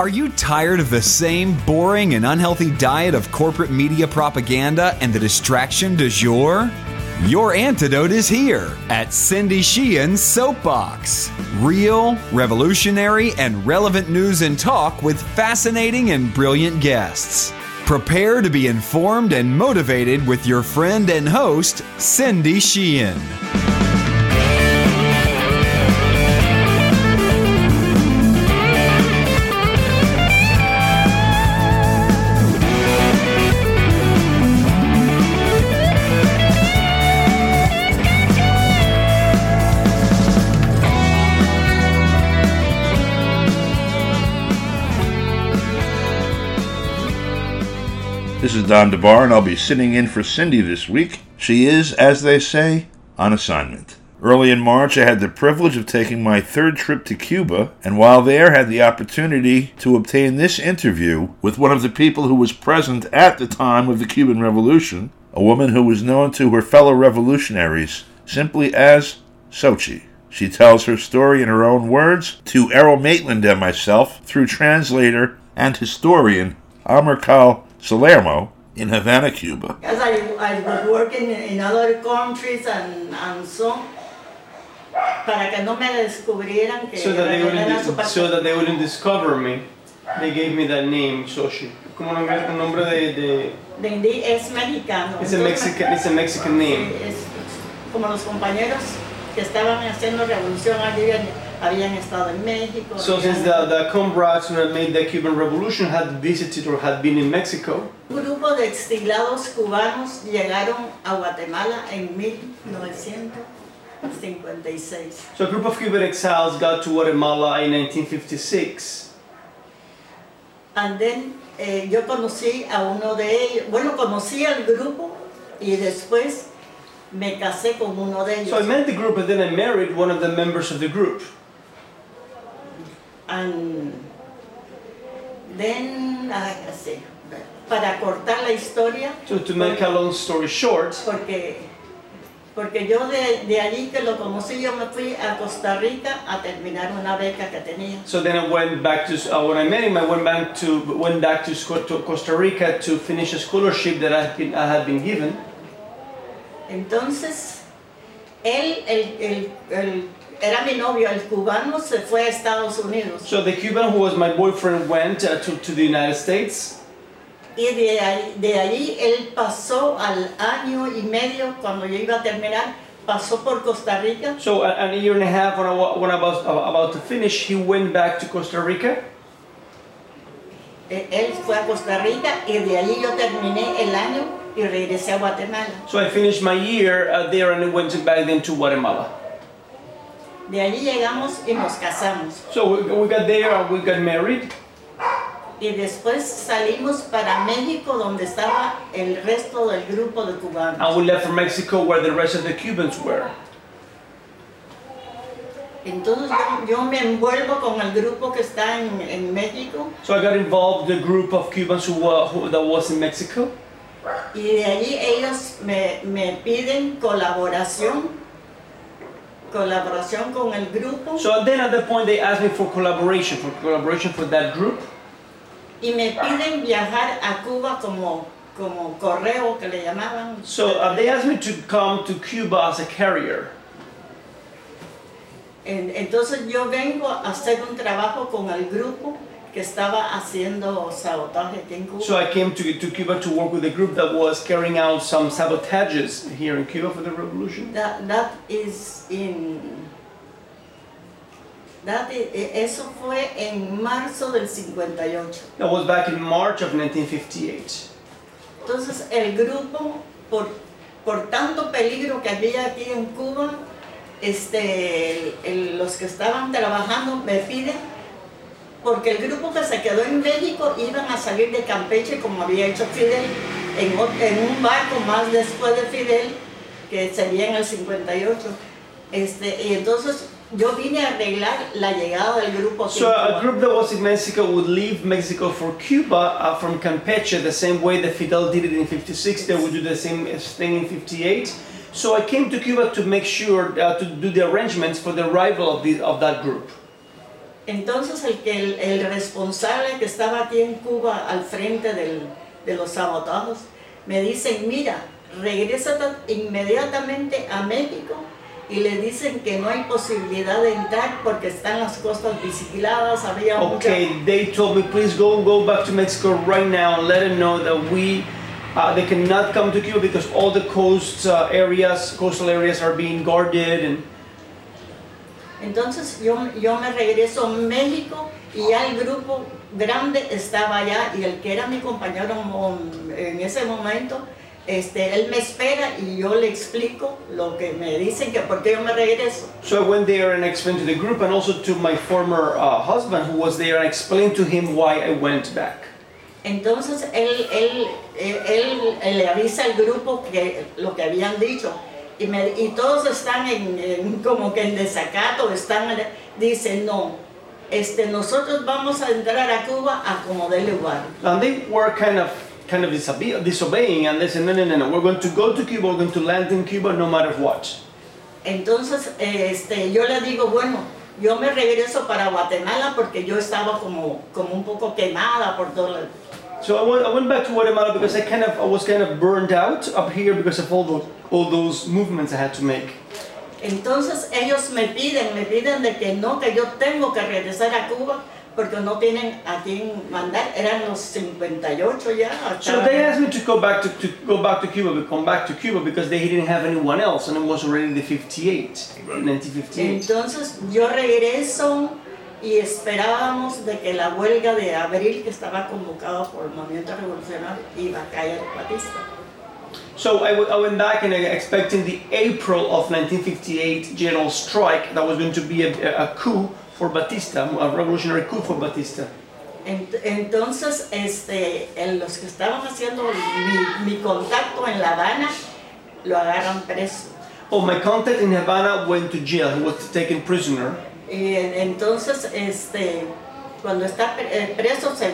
Are you tired of the same boring and unhealthy diet of corporate media propaganda and the distraction du jour? Your antidote is here at Cindy Sheehan's Soapbox. Real, revolutionary, and relevant news and talk with fascinating and brilliant guests. Prepare to be informed and motivated with your friend and host, Cindy Sheehan. This is Don DeBar, and I'll be sitting in for Cindy this week. She is, as they say, on assignment. Early in March, I had the privilege of taking my third trip to Cuba, and while there, had the opportunity to obtain this interview with one of the people who was present at the time of the Cuban Revolution, a woman who was known to her fellow revolutionaries simply as Sochi. She tells her story in her own words to Errol Maitland and myself through translator and historian Amarcal Salermo in Havana, Cuba. As I, I was working in other countries and, and so, para que no me descubrieran que so that they wouldn't super- so that they wouldn't discover me. They gave me that name, Soshi. Como nombre, un nombre de, de de es mexicano. it's a Mexican it's a Mexican name. sí, es como los compañeros que estaban haciendo revolución allí habían, estado en México. So since the, the comrades who had made the Cuban Revolution had visited or had been in Mexico, Un grupo de exilados cubanos llegaron a Guatemala en 1956. so a group of Cuban exiles got to Guatemala in 1956. And then eh, yo conocí a uno de ellos, bueno, conocí al grupo y después me casé con uno de So I met the group and then I married one of the members of the group. And then, ay, así, para cortar la historia, So to make a long story short, porque, porque yo de, de allí que lo conocí, yo me fui a Costa Rica a terminar una beca que tenía. So then I went back to uh, when I met him. I went back to went back to, to Costa Rica to finish a scholarship that I had been, I had been given. Entonces, él, el, el, el- era mi novio, el cubano, se fue a Estados Unidos. So the Cuban who was my boyfriend went uh, to, to the United States. Y de ahí, de ahí él pasó al año y medio, cuando yo iba a terminar, pasó por Costa Rica So a- an year and a half when I, when I was about to finish, he went back to Costa Rica. Eh, Él fue a Costa Rica y de allí yo terminé el año y regresé a Guatemala. So I finished my year uh, there and went back then to Guatemala. De allí llegamos y nos casamos. So we, we got there and we got married. Y después salimos para México donde estaba el resto del grupo de cubanos. And we left for Mexico where the rest of the Cubans were. Entonces yo, yo me envuelvo con el grupo que está en, en México So I got involved the group of Cubans who, were, who that was in Mexico. y de allí ellos me, me piden colaboración, colaboración con el grupo So then at that point they asked me for collaboration, for collaboration for that group. y me piden viajar a Cuba como, como correo que le llamaban. So uh, they asked me to come to Cuba as a carrier. En- Entonces yo vengo a hacer un trabajo con el grupo que estaba haciendo sabotaje en Cuba. So I came to, to Cuba to work with a group that was carrying out some sabotages here in Cuba for the revolution. That, that is in. That e- eso fue en marzo del 58. That was back in March of 1958. Entonces el grupo, por, por tanto peligro que había aquí en Cuba, este, el- los que estaban trabajando me piden, porque el grupo que se quedó en México iban a salir de Campeche como había hecho Fidel, en, en un barco más después de Fidel, que sería en el 58. Este, y entonces yo vine a arreglar la llegada del grupo So a group that was in Mexico would leave Mexico for Cuba uh, from Campeche the same way that Fidel did it in 56. They would do the same thing in 58. So I came to Cuba to make sure uh, to do the arrangements for the arrival of, the, of that group. Entonces el, el, el responsable que estaba aquí en Cuba al frente del- de los sabotajes me dicen, mira, regresa inmediatamente a México y le dicen que no hay posibilidad de entrar porque están las costas había mucha- Okay, they told me please go go back to Mexico right now and let them know that we uh, they cannot come to Cuba because all the coast uh, areas, coastal areas are being guarded and Entonces yo, yo me regreso a México y ya el grupo grande estaba allá y el que era mi compañero en ese momento, este, él me espera y yo le explico lo que me dicen que por qué yo me regreso. So I went there and explained to the group and also to my former uh, husband who was there and explained to him why I went back. Entonces él, él, él, él- él le avisa al grupo que lo que habían dicho y, me- y todos están en, en como que en desacato, están, dicen no, este, nosotros vamos a entrar a Cuba a como dé lugar. And they were kind of kind of disobe- disobeying and they said no no no no we're going to go to Cuba we're going to land in Cuba no matter what. Entonces este, yo le digo, bueno, yo me regreso para Guatemala porque yo estaba como, como un poco quemada por todo. El- So I went, I went back to Guatemala because I kind of I was kind of burned out up here because of all those all those movements I had to make. Entonces ellos me piden, me piden de que no, que yo tengo que regresar a Cuba porque no tienen a quién mandar. Eran los 58 ya. So they asked me to go back to, to go back to Cuba, to come back to Cuba because they didn't have anyone else, and it was already the 58, 1958. Entonces yo regreso y esperábamos de que la huelga de abril que estaba convocada por el movimiento revolucionario iba a caer Batista. So I, w- I went back and I expecting the April of 1958 general strike that was going to be a, a coup for Batista, a revolutionary coup for Batista. Ent- Entonces, este, en los que estaban haciendo mi, mi contacto en La Habana, lo agarran preso. Oh, my contact in Havana went to jail. He was taken prisoner. Y en- entonces, este, cuando está eh, preso, se,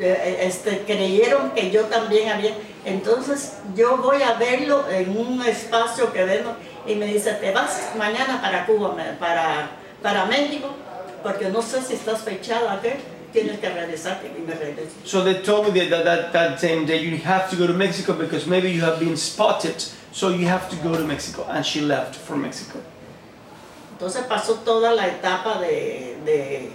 eh, este, creyeron que yo también había. Entonces, yo voy a verlo en un espacio que vemos y me dice, te vas mañana para Cuba, para, para México, porque no sé si estás fechada, ¿qué? Tienes que regresar y me regreso. So they told me that, that, that same day you have to go to Mexico because maybe you have been spotted. So you have to go to Mexico. And she left for Mexico. Entonces pasó toda la etapa de, de,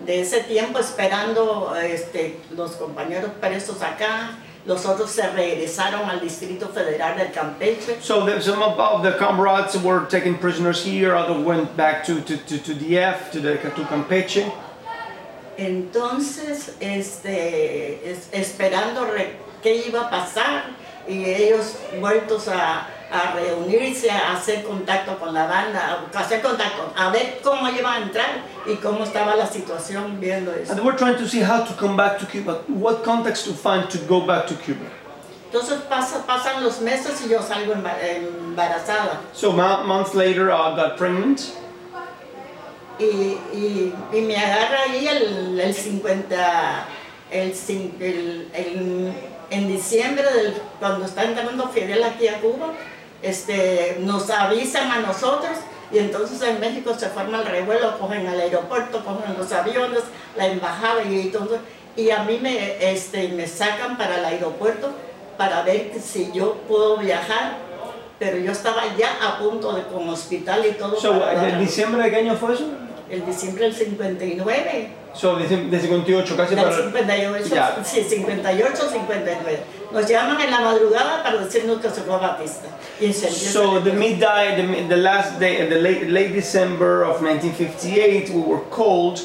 de ese tiempo esperando este, los compañeros presos acá, los otros se regresaron al Distrito Federal del Campeche. So the, some of the comrades were taken prisoners here. Others went back to, to, to, to DF, to, the, to Campeche. Entonces, este, es- esperando re- qué iba a pasar y ellos vueltos a, a reunirse, a hacer contacto con la banda, a hacer contacto, a ver cómo iban a entrar y cómo estaba la situación viendo eso. And were trying to see how to come back to Cuba, what context to find to go back to Cuba. Entonces pasa- pasan los meses y yo salgo emba- embarazada. So mo- months later, I got pregnant. Y, y, y me agarra ahí el, el 50, el, el- el- en diciembre, del, cuando está entrando Fidel aquí a Cuba, este, nos avisan a nosotros y entonces en México se forma el revuelo, cogen el aeropuerto, cogen los aviones, la embajada y entonces, y a mí me, este, me sacan para el aeropuerto para ver si yo puedo viajar, pero yo estaba ya a punto de con hospital y todo. So, para dar a ¿en luz. diciembre de qué año fue eso? El diciembre del 59, So, de, de 58, casi del para... 58, Ya. sí, 58, 59. Nos llaman en la madrugada para decirnos que se fue Batista. Y So the midday, the, the last day, the late, late December of 1958, we were called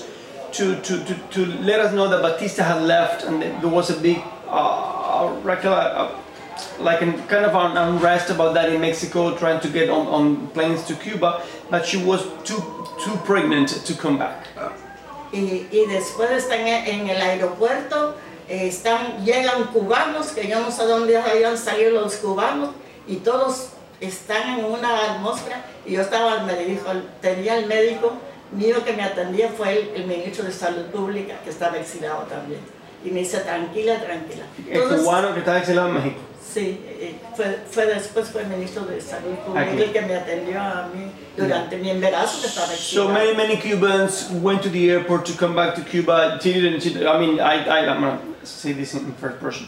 to, to, to, to let us know that Batista had left and there was a big, uh, regular, uh, like an, kind of an unrest about that in Mexico, trying to get on, on planes to Cuba, but she was too, too pregnant to come back. y, y después están en, en el aeropuerto, eh, están, llegan cubanos, que yo no sé dónde habían salido los cubanos, y todos están en una atmósfera, y yo estaba, me dijo, tenía el médico mío que me atendía, fue el, el ministro de Salud Pública, que estaba exilado también. Y me dice, tranquila, tranquila. El Todos- cubano que estaba exilado en México. Sí, eh, fue, fue después fue ministro de salud pública Aquí. el que me atendió a mí durante mi embarazo que estaba So exilado. many, many Cubans went to the airport to come back to Cuba. Didn't. I mean, I, I, Say this in first person.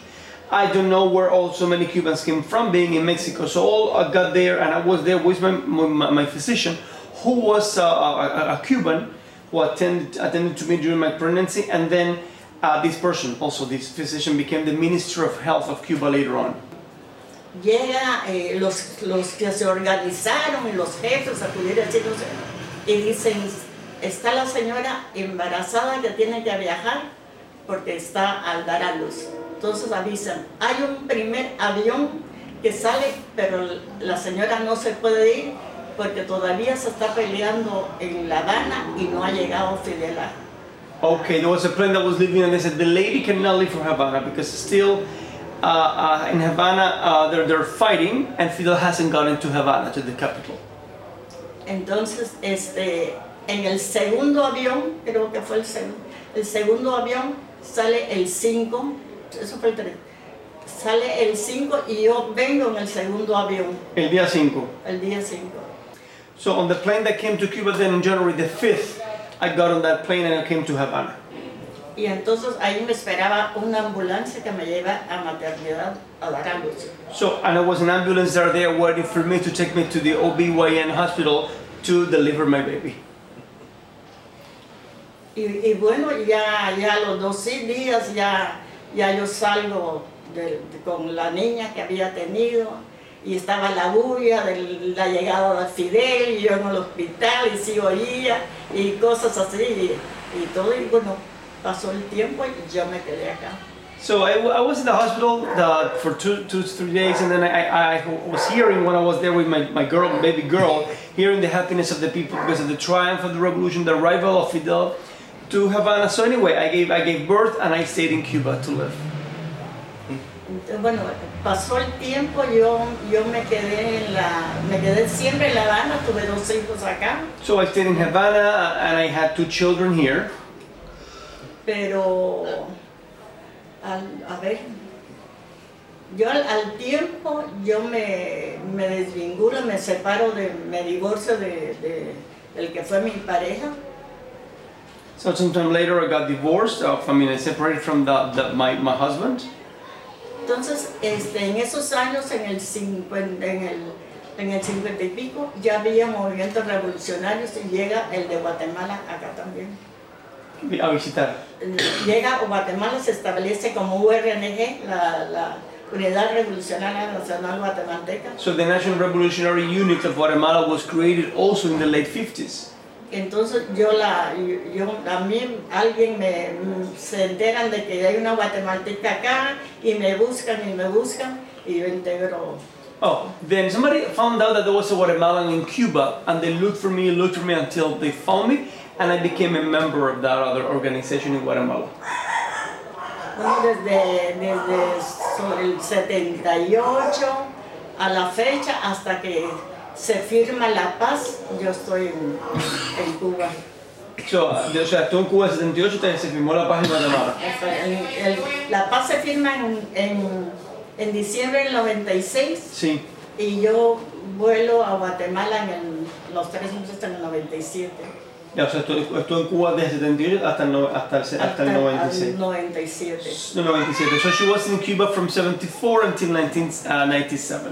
I don't know where all so many Cubans came from, being in Mexico. So all I got there, and I was there with my, my, my physician, who was a, a, a Cuban, who attended attended to me during my pregnancy, and then uh, this person, also this physician, became the Minister of Health of Cuba later on. Llega eh, los, los que se organizaron y los jefes a acudir sitio y dicen, está la señora embarazada que tiene que viajar porque está al dar a luz. Entonces avisan, hay un primer avión que sale, pero la señora no se puede ir porque todavía se está peleando en La Habana y no ha llegado Fidel Okay, there was a plane that was leaving, and they said the lady cannot leave for Havana because still uh, uh, in Havana uh, they're, they're fighting, and Fidel hasn't gotten to Havana, to the capital. Entonces, este, en el segundo avión, creo que fue el segundo, el segundo avión sale el 5, eso fue el 3, sale el 5 y yo vengo en el segundo avión, El día 5. el día 5. So on the plane that came to Cuba then on January the 5th, I got on that plane and I came to Havana. Y entonces ahí me esperaba una ambulancia que me lleva a maternidad a dar a luz. So, and there was an ambulance there, there waiting for me to take me to the OBYN hospital to deliver my baby. Y, y bueno, ya, ya los dos días ya, ya yo salgo de- de- con la niña que había tenido y estaba la bulla de la llegada de Fidel y yo en el hospital y sí oía y cosas así y, y todo y bueno, pasó el tiempo y yo me quedé acá. So I, I was in the hospital uh, for two, two, three days, and then I, I was hearing when I was there with my, my girl, baby girl, hearing the happiness of the people because of the triumph of the revolution, the arrival of Fidel to Havana. So anyway, I gave I gave birth and I stayed in Cuba to live. Entonces, bueno, pasó el tiempo, yo, yo me quedé en la, me quedé siempre en La Habana, tuve dos hijos acá, So I stayed in Havana, and I had two children here. pero al, a ver, yo al, al tiempo yo me, me desvinculo, me separo, de, me divorcio de, de- del que fue mi pareja So sometime later, I got divorced. Uh, I mean, I separated from the, the, my, my husband. Entonces, este, en esos años, en el, 50, en, el, en el 50 y pico, ya había movimientos revolucionarios y llega el de Guatemala acá también. A visitar. Llega Guatemala, se establece como URNG, la, la Unidad Revolucionaria Nacional Guatemalteca. So the National Revolutionary Unit of Guatemala was created also in the late 50s. Entonces yo la, yo, a mí alguien me, se enteran de que hay una guatemalteca acá y me buscan y me buscan y yo integro. Oh, then somebody found out that there was a Guatemalan in Cuba, and they looked for me, looked for me until they found me, and I became a member of that other organization in Guatemala. Bueno, desde, desde sobre el 78 a la fecha hasta que se firma la paz, yo estoy en, en Cuba. So, uh, o sea, tú en Cuba en 78 te- se firmó la paz en Guatemala. Hasta la paz se firma en, en, en diciembre del 96 Sí. y yo vuelo a Guatemala en el- los tres meses en el 97. Ya, o sea, tú estuvo en Cuba desde 78 hasta el, no- hasta el, hasta el 96. al 97. No, 97. So she was in Cuba from 74 until 1997.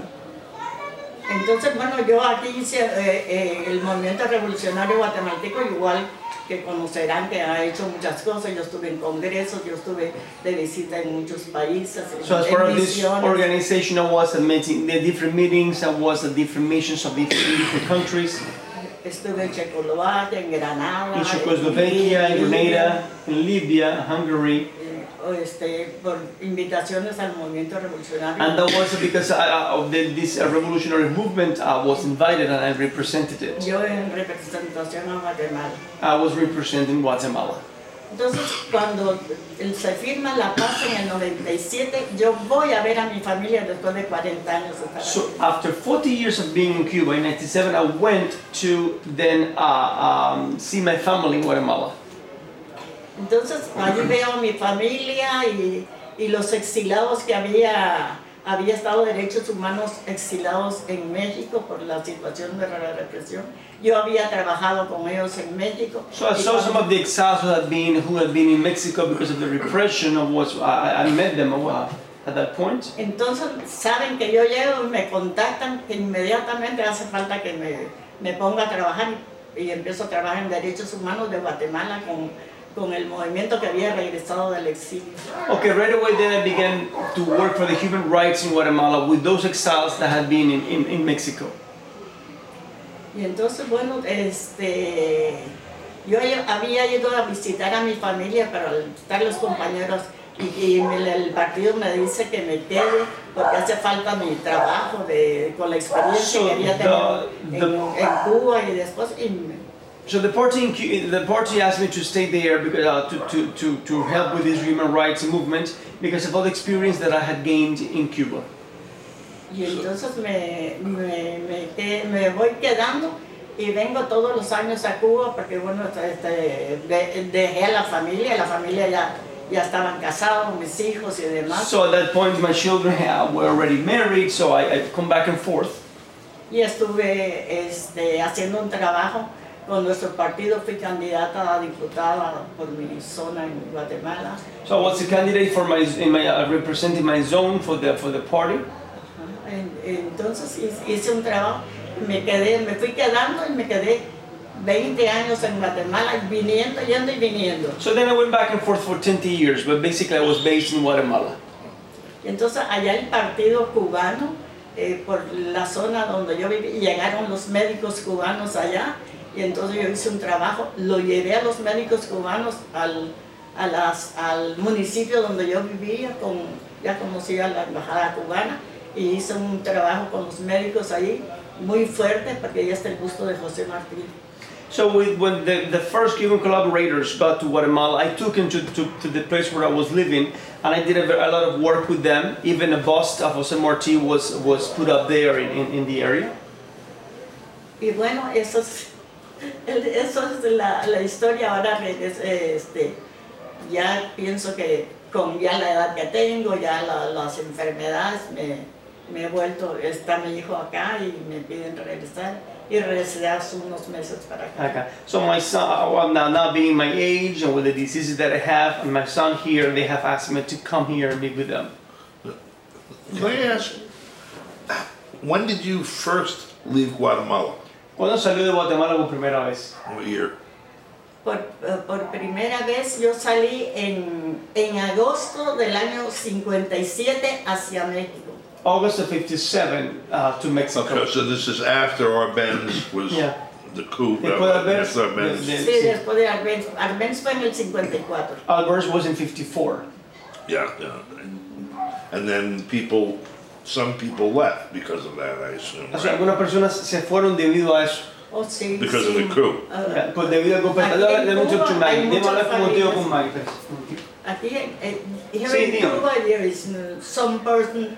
Entonces, bueno, yo aquí hice eh, eh, el movimiento revolucionario guatemalteco, igual que conocerán que ha hecho muchas cosas. Yo estuve en congresos, yo estuve de visita en muchos países, en, So as en part of this organization, I was at meeting, the different meetings, I was at different missions of different, different countries, Estuve en Checoslovaquia, en Granada, in Czechoslovakia, in Libia, Grenada, in Libya, Hungary, este, por invitaciones al movimiento revolucionario. and that was because I, I- of the, this uh, revolutionary movement. I was invited and I represented it. Yo en representación a Guatemala. I was representing Guatemala. Entonces, cuando se firma la paz en el 97, yo voy a ver a mi familia después de 40 años de So after 40 years of being in Cuba, in 97, I went to then uh, um, see my family in Guatemala. Entonces, allí veo mi familia y, y los exilados que había había estado derechos humanos exilados en México por la situación de la represión. Yo había trabajado con ellos en México. So I saw some of the exiles who had been who had been in Mexico because of the repression of what I, I met them at that point. Entonces saben que yo llego y me contactan que inmediatamente hace falta que me, me ponga a trabajar y empiezo a trabajar en derechos humanos de Guatemala con, con el movimiento que había regresado del exilio. Okay, right away then I began to work for the human rights in Guatemala with those exiles that had been in, in, in Mexico. Y entonces, bueno, este, yo había ido a visitar a mi familia para estar los compañeros y, y el partido me dice que me quede porque hace falta mi trabajo de, con la experiencia So que había tenido en, en Cuba y después y me- So the party, in, the party asked me to stay there because, uh, to, to, to, to help with this human rights movement because of all the experience that I had gained in Cuba. Y entonces me, me, me, me voy quedando y vengo todos los años a Cuba porque bueno, este, de- dejé a la familia, la familia ya, ya estaban casados, mis hijos y demás. So at that point, my children uh, were already married, so I, I'd come back and forth. Y estuve este, haciendo un trabajo con nuestro partido, fui candidata a diputada por mi zona en Guatemala. So I was a candidate for my, in my uh, representing my zone for the for the party. En- Entonces hice- un trabajo, me quedé, me fui quedando y me quedé 20 años en Guatemala, viniendo, yendo y viniendo. So then I went back and forth for 20 years, but basically I was based in Guatemala. Entonces allá el partido cubano, eh, por la zona donde yo viví, llegaron los médicos cubanos allá y entonces yo hice un trabajo, lo llevé a los médicos cubanos al, a las- al municipio donde yo vivía, con, ya conocía la embajada cubana y hice un trabajo con los médicos ahí muy fuerte porque ya está el gusto de José Martín. So with, when the, the first Cuban collaborators got to Guatemala, I took them to, to, to the place where I was living, and I did a, a lot of work with them. Even a bust of Jose Marti was, was put up there in, in, in the area. Y bueno, eso es, el- eso es la, la historia. Ahora regres- este, ya pienso que con ya la edad que tengo, ya la- las enfermedades, me, me he vuelto, está mi hijo acá y me piden regresar y regresé hace unos meses para acá. Okay. So my son, well, now, now being my age and with the diseases that I have, and my son here, they have asked me to come here and be with them. Let me ask, when did you first leave Guatemala? ¿Cuándo salió de Guatemala por primera vez? What year? Por, eh, por primera vez yo salí en, en agosto del año 57 hacia México. August of 57 uh, to Mexico. Okay, so this is after Arbenz was Yeah. the coup. Después de Arbenz, after Arbenz. de- de- Sí, Sí. después de Arbenz. Arbenz fue en el 54. Albers was in 54. Yeah, yeah. And then people, some people left because of that, I assume. O sea, right? algunas personas se fueron debido a eso. Oh, sí, Because of the coup. Ah, Ya, Pues debido al golpe. Aquí en Dale mucho Cuba to hay Maggie. Dime muchas hablar como tío con Maggie. pues. Aquí, eh, here Sí, in dígame. Cuba, there is uh, some person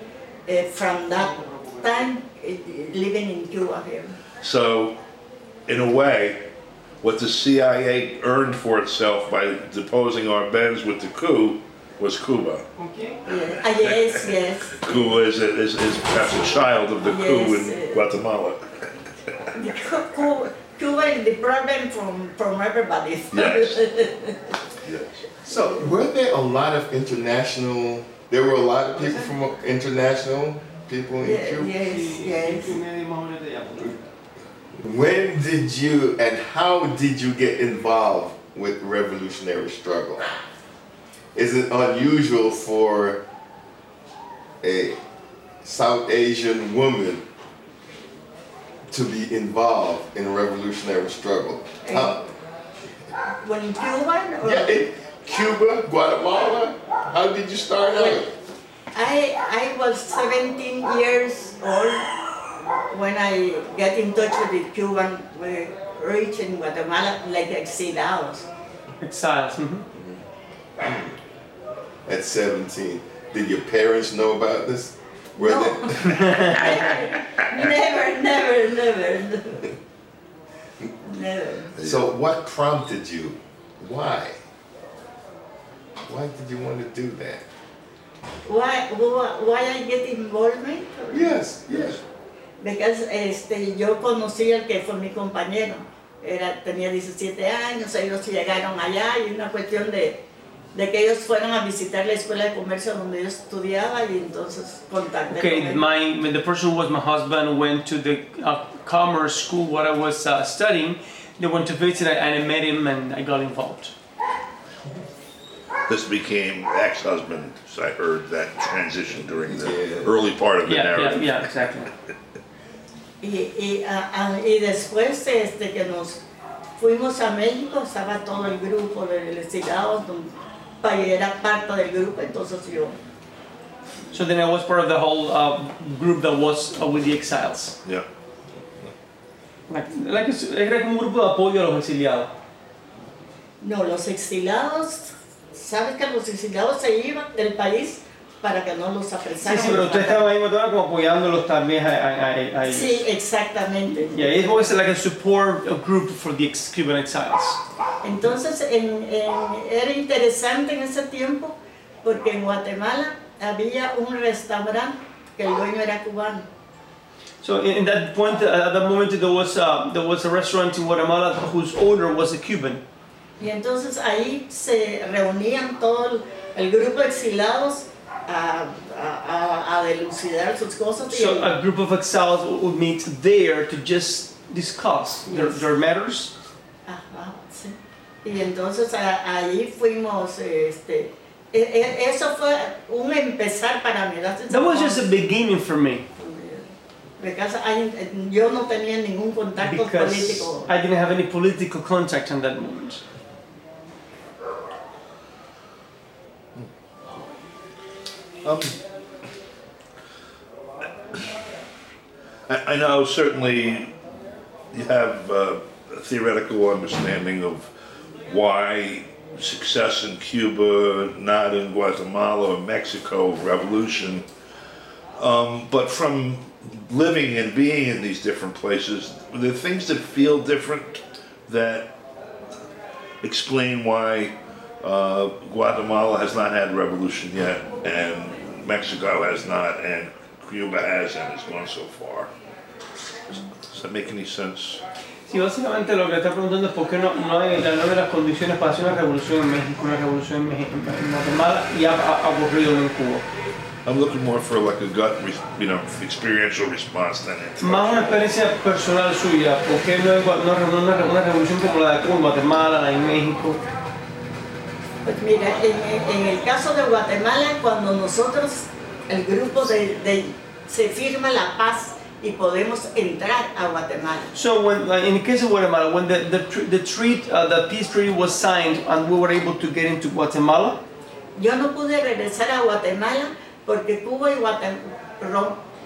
uh, from that time uh, living in Cuba here. So, in a way, what the CIA earned for itself by deposing our Arbenz with the coup was Cuba. Yeah. Ah, yes, yes. Cuba is, is, is perhaps a child of the coup in uh, Guatemala. The Cu- Cu- Cuba is the problem from, from everybody. Yes. Yes. So, were there a lot of international? There were a lot of people from international people in Yeah, Cuba. yes, yes. When did you and how did you get involved with revolutionary struggle? Is it unusual for a South Asian woman to be involved in a revolutionary struggle? How- When Cuban or yeah, in Cuba, Guatemala. How did you start out? I, I was 17 years old when I get in touch with the Cuban rich in Guatemala, like exilados. Exiles. mhm. At 17. Did your parents know about this? Were No. they? never, never, never, never. So what prompted you? Why? Why did you want to do that? why, why, why I get involvement? Yes, yes. Because este, yo conocí al que fue mi compañero, era, tenía 17 años, ellos llegaron allá y una cuestión de, de que ellos fueron a visitar la escuela de comercio donde yo estudiaba y entonces contacté con Okay, él. my the person who was my husband went to the uh, commerce school where I was uh, studying. They went to visit and I met him and I got involved. This became ex-husband. So I heard that transition during the Yeah. early part of the Yeah, yeah, narrative. yeah, exactly. Y, y, a- a- y después este, que nos fuimos a México, estaba todo el grupo de destilados, era parte del grupo, entonces yo, So then I was part of the whole uh, group that was uh, with the exiles. Yeah. Like, like era como un grupo de apoyo a los exiliados. no, los exilados, ¿sabes que los exilados se iban del país para que no los Sí, apresaran? sí, pero ustedes estaban ahí como apoyándolos también a, a, a, a ellos. Sí, exactamente. Yeah, it was like a support group for the Cuban exiles. Entonces en- en- era interesante en ese tiempo porque en Guatemala había un restaurante que el dueño era cubano. So in, that point, uh, at that moment, there was uh, there was a restaurant in Guatemala whose owner was a Cuban. Y entonces ahí se reunían todo el, el grupo de exilados a, a- a- a delucidar sus cosas. Y, So a group of exiles would meet there to just discuss their, Yes. their matters. Ajá, sí. Y entonces a- ahí fuimos, este, e- e- eso fue un empezar para mí. That was just a beginning for me Because I- yo no tenía ningún contacto because político. I didn't have any political contact in that moment. Um, I, I know certainly you have uh, a theoretical understanding of why success in Cuba, not in Guatemala or Mexico, revolution. Um, but from living and being in these different places, there things that feel different that explain why uh, Guatemala has not had revolution yet, and Mexico has not, and Cuba has, and has gone so far. Does that make any sense? Sí, básicamente lo que está preguntando es por qué no, no hay la no hay las condiciones para hacer una revolución en México, una revolución en, en Guatemala y ha, ha ocurrido en Cuba. I'm looking more for like a gut, re- you know, experiential response than it. Más una experiencia personal suya, ¿por qué no hay gua- una, una, una revolución como la de Cuba, en Guatemala, la de México? Pues mira, en, en el caso de Guatemala, cuando nosotros, el grupo de, de- se firma la paz y podemos entrar a Guatemala. So when, like, in the case of Guatemala, when the the, the treat, uh, the peace treaty was signed and we were able to get into Guatemala, Yo no pude regresar a Guatemala porque Cuba y Guatem-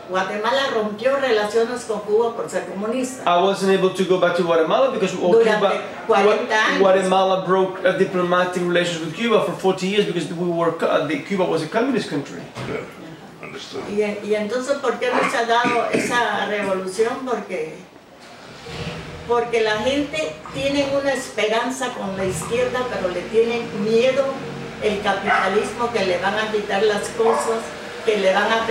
Guatemala rompió relaciones con Cuba por ser comunista. I wasn't able to go back to Guatemala because Cuba, 40 años. Guatemala broke uh, diplomatic relations with Cuba for 40 years because we were uh, the, Cuba was a communist country. Y, entonces, ¿por qué no se ha dado esa revolución? Porque, porque la gente tiene una esperanza con la izquierda, pero le tienen miedo el capitalismo que le van a quitar las cosas, que le van a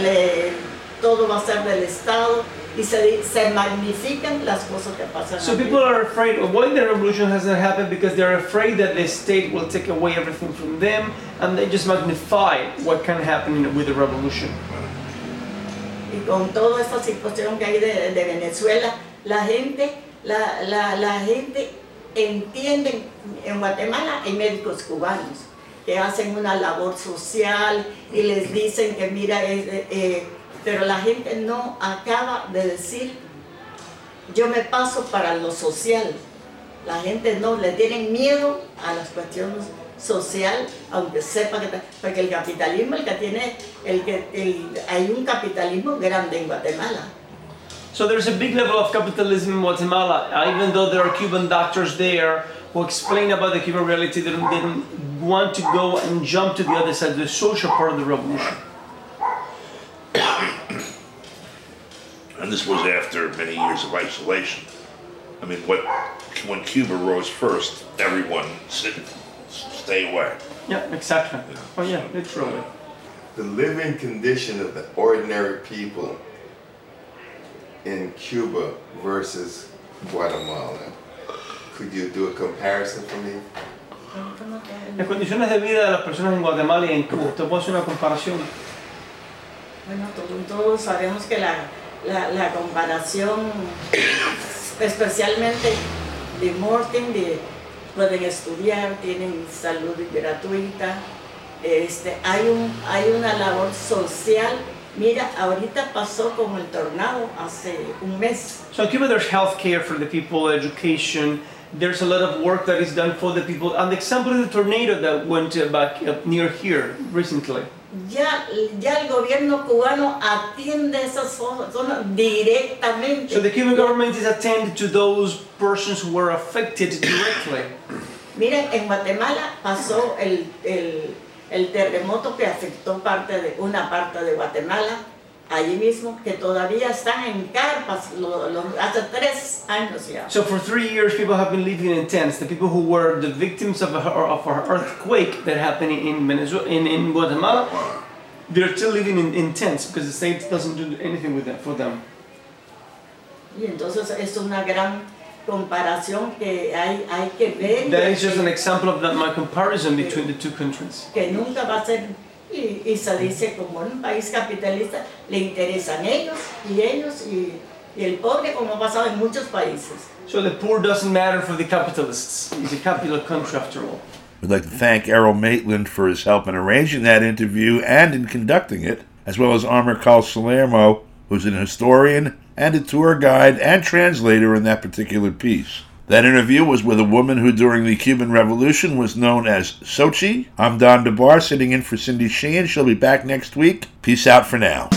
le- todo va a ser del Estado y se, se magnifican las cosas que pasan. So people are afraid of why the revolution hasn't happened because they're afraid that the state will take away everything from them and they just magnify what can happen with the revolution. y con toda esta situación que hay de, de Venezuela, la gente, la, la, la gente entiende, en Guatemala hay médicos cubanos que hacen una labor social y les dicen que mira, es, eh, eh, pero la gente no acaba de decir, yo me paso para lo social. La gente no, le tienen miedo a las cuestiones social, aunque sepa que, porque el capitalismo, el que tiene, el que, el- hay un capitalismo grande en Guatemala. So there's a big level of capitalism in Guatemala, uh, even though there are Cuban doctors there who explain about the Cuban reality, they don't, they want to go and jump to the other side, the social part of the revolution. And this was after many years of isolation. I mean, what when Cuba rose first, everyone said, "Stay away." Yeah, exactly. Oh yeah, literally. the living condition of the ordinary people in Cuba versus Guatemala. Could you do a comparison for me? Las condiciones de vida de las personas en Guatemala y en Cuba. ¿Usted puede hacer una comparación? Bueno, todos, todos sabemos que la, la, la comparación, especialmente de Morten, de, pueden estudiar, tienen salud gratuita, este, hay, un, hay una labor social. Mira, ahorita pasó con el tornado hace un mes. So in Cuba, there's health care for the people, education. There's a lot of work that is done for the people. And the example of the tornado that went uh, back near here recently. Ya, ya el gobierno cubano atiende esas zo- zonas directamente. So the Cuban government is attending to those persons who were affected directly. Miren, en Guatemala pasó el, el, el terremoto que afectó parte de, una parte de Guatemala, allí mismo, que todavía están en carpas, lo- lo- hace tres años ya. So for three years, people have been living in tents. The people who were the victims of a, of an earthquake that happened in Venezuela, in, in Guatemala, they're still living in, in tents because the state doesn't do anything with that for them. Y entonces es una gran comparación que hay, hay que ver. That is just an example of that, my comparison between the two countries. que nunca va a ser, y, y se dice como en un país capitalista, le interesan ellos y ellos y, y el pobre como ha pasado en muchos países. So the poor doesn't matter for the capitalists. It's a capital country after all. We'd like to thank Errol Maitland for his help in arranging that interview and in conducting it, as well as Armor Carl Salermo, who's an historian and a tour guide and translator in that particular piece. That interview was with a woman who, during the Cuban Revolution, was known as Sochi. I'm Don DeBar, sitting in for Cindy Sheehan. She'll be back next week. Peace out for now.